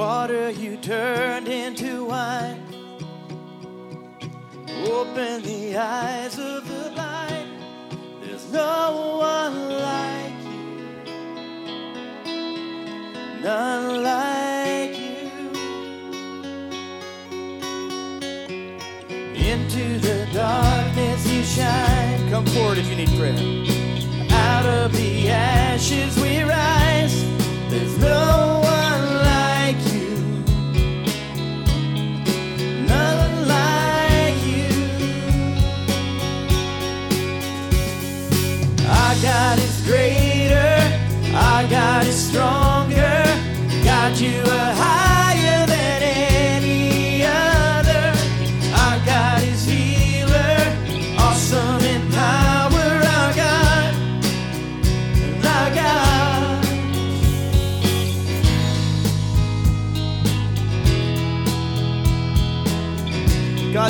Water you turned into wine. Open the eyes of the blind. There's no one like you. None like you. Into the darkness you shine. Come forward if you need prayer. Out of the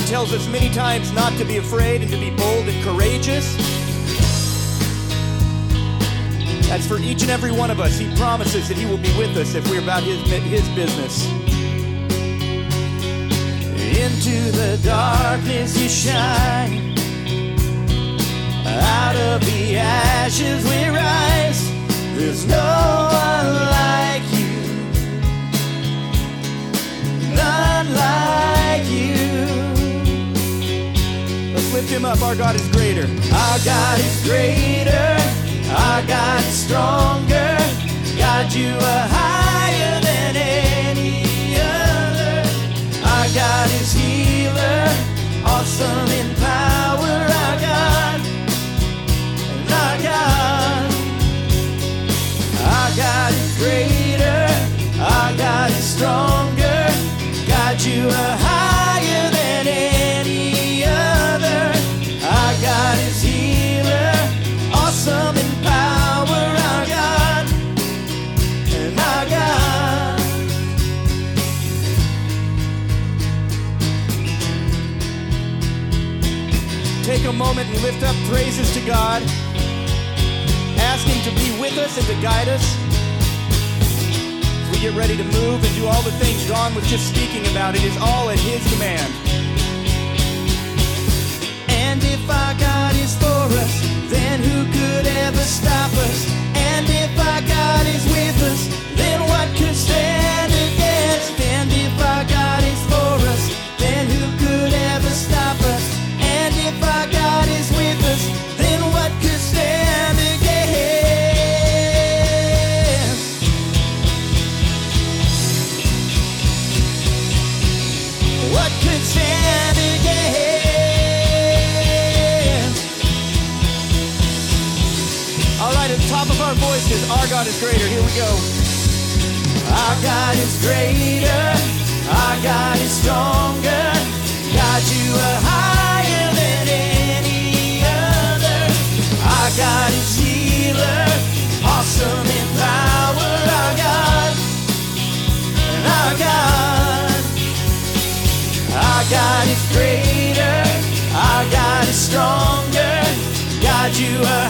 God tells us many times not to be afraid and to be bold and courageous. That's for each and every one of us. He promises that He will be with us if we're about His, his business. Into the darkness you shine. Out of the ashes we rise. There's no one like you. None like you. Let's lift him up. Our God is greater. Our God is greater. Our God stronger. God, you are higher than any other. Our God is healer. Awesome in power. Lift up praises to God. Ask Him to be with us and to guide us. We get ready to move and do all the things Dawn was just speaking about, it is all at His command. And if our God is for us, then who could ever stop us? And if our God our our God is greater. Here we go. Our God is greater. Our God is stronger. God, you are higher than any other. Our God is healer. Awesome in power. Our God. And our God. Our God is greater. Our God is stronger. God, you are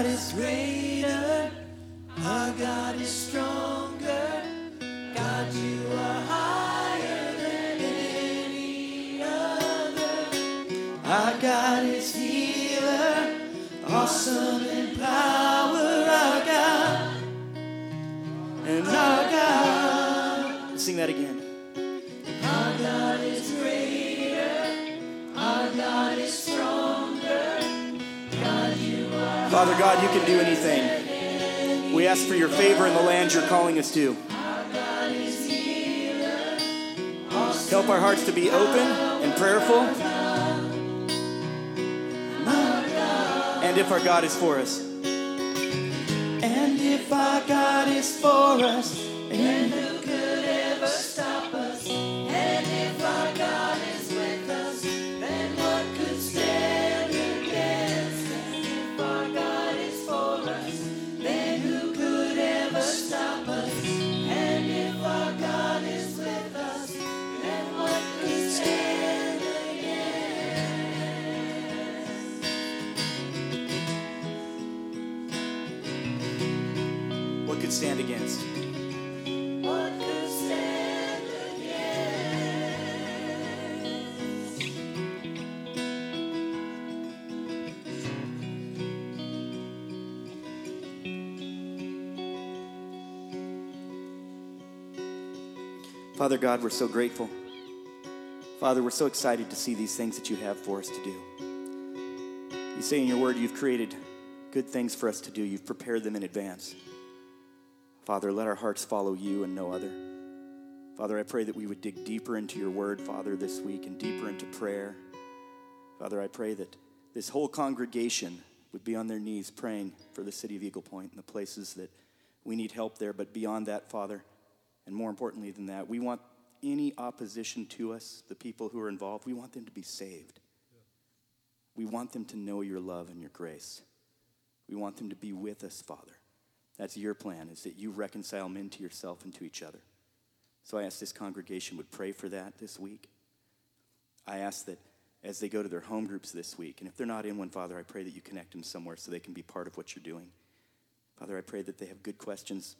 God is greater. Our God is stronger. God, you are higher than any other. Our God is healer. Awesome in power. Our God. And our God. Sing that again. Father God, you can do anything. We ask for your favor in the land you're calling us to. Help our hearts to be open and prayerful. And if our God is for us. And if our God is for us, and could stand against? What could stand against? Father God, we're so grateful. Father, we're so excited to see these things that you have for us to do. You say in your word you've created good things for us to do, you've prepared them in advance. Father, let our hearts follow you and no other. Father, I pray that we would dig deeper into your word, Father, this week and deeper into prayer. Father, I pray that this whole congregation would be on their knees praying for the city of Eagle Point and the places that we need help there. But beyond that, Father, and more importantly than that, we want any opposition to us, the people who are involved, we want them to be saved. We want them to know your love and your grace. We want them to be with us, Father. That's your plan, is that you reconcile men to yourself and to each other. So I ask this congregation would pray for that this week. I ask that as they go to their home groups this week, and if they're not in one, Father, I pray that you connect them somewhere so they can be part of what you're doing. Father, I pray that they have good questions,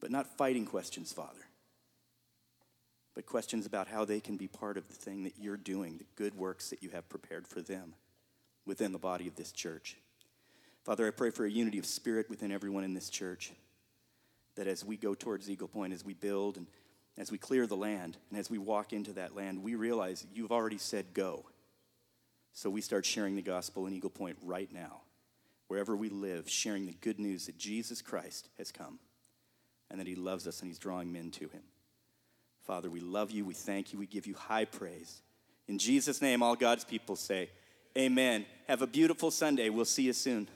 but not fighting questions, Father, but questions about how they can be part of the thing that you're doing, the good works that you have prepared for them within the body of this church. Father, I pray for a unity of spirit within everyone in this church. That as we go towards Eagle Point, as we build and as we clear the land, and as we walk into that land, we realize you've already said go. So we start sharing the gospel in Eagle Point right now, wherever we live, sharing the good news that Jesus Christ has come and that he loves us and he's drawing men to him. Father, we love you, we thank you, we give you high praise. In Jesus' name, all God's people say, Amen. Have a beautiful Sunday. We'll see you soon.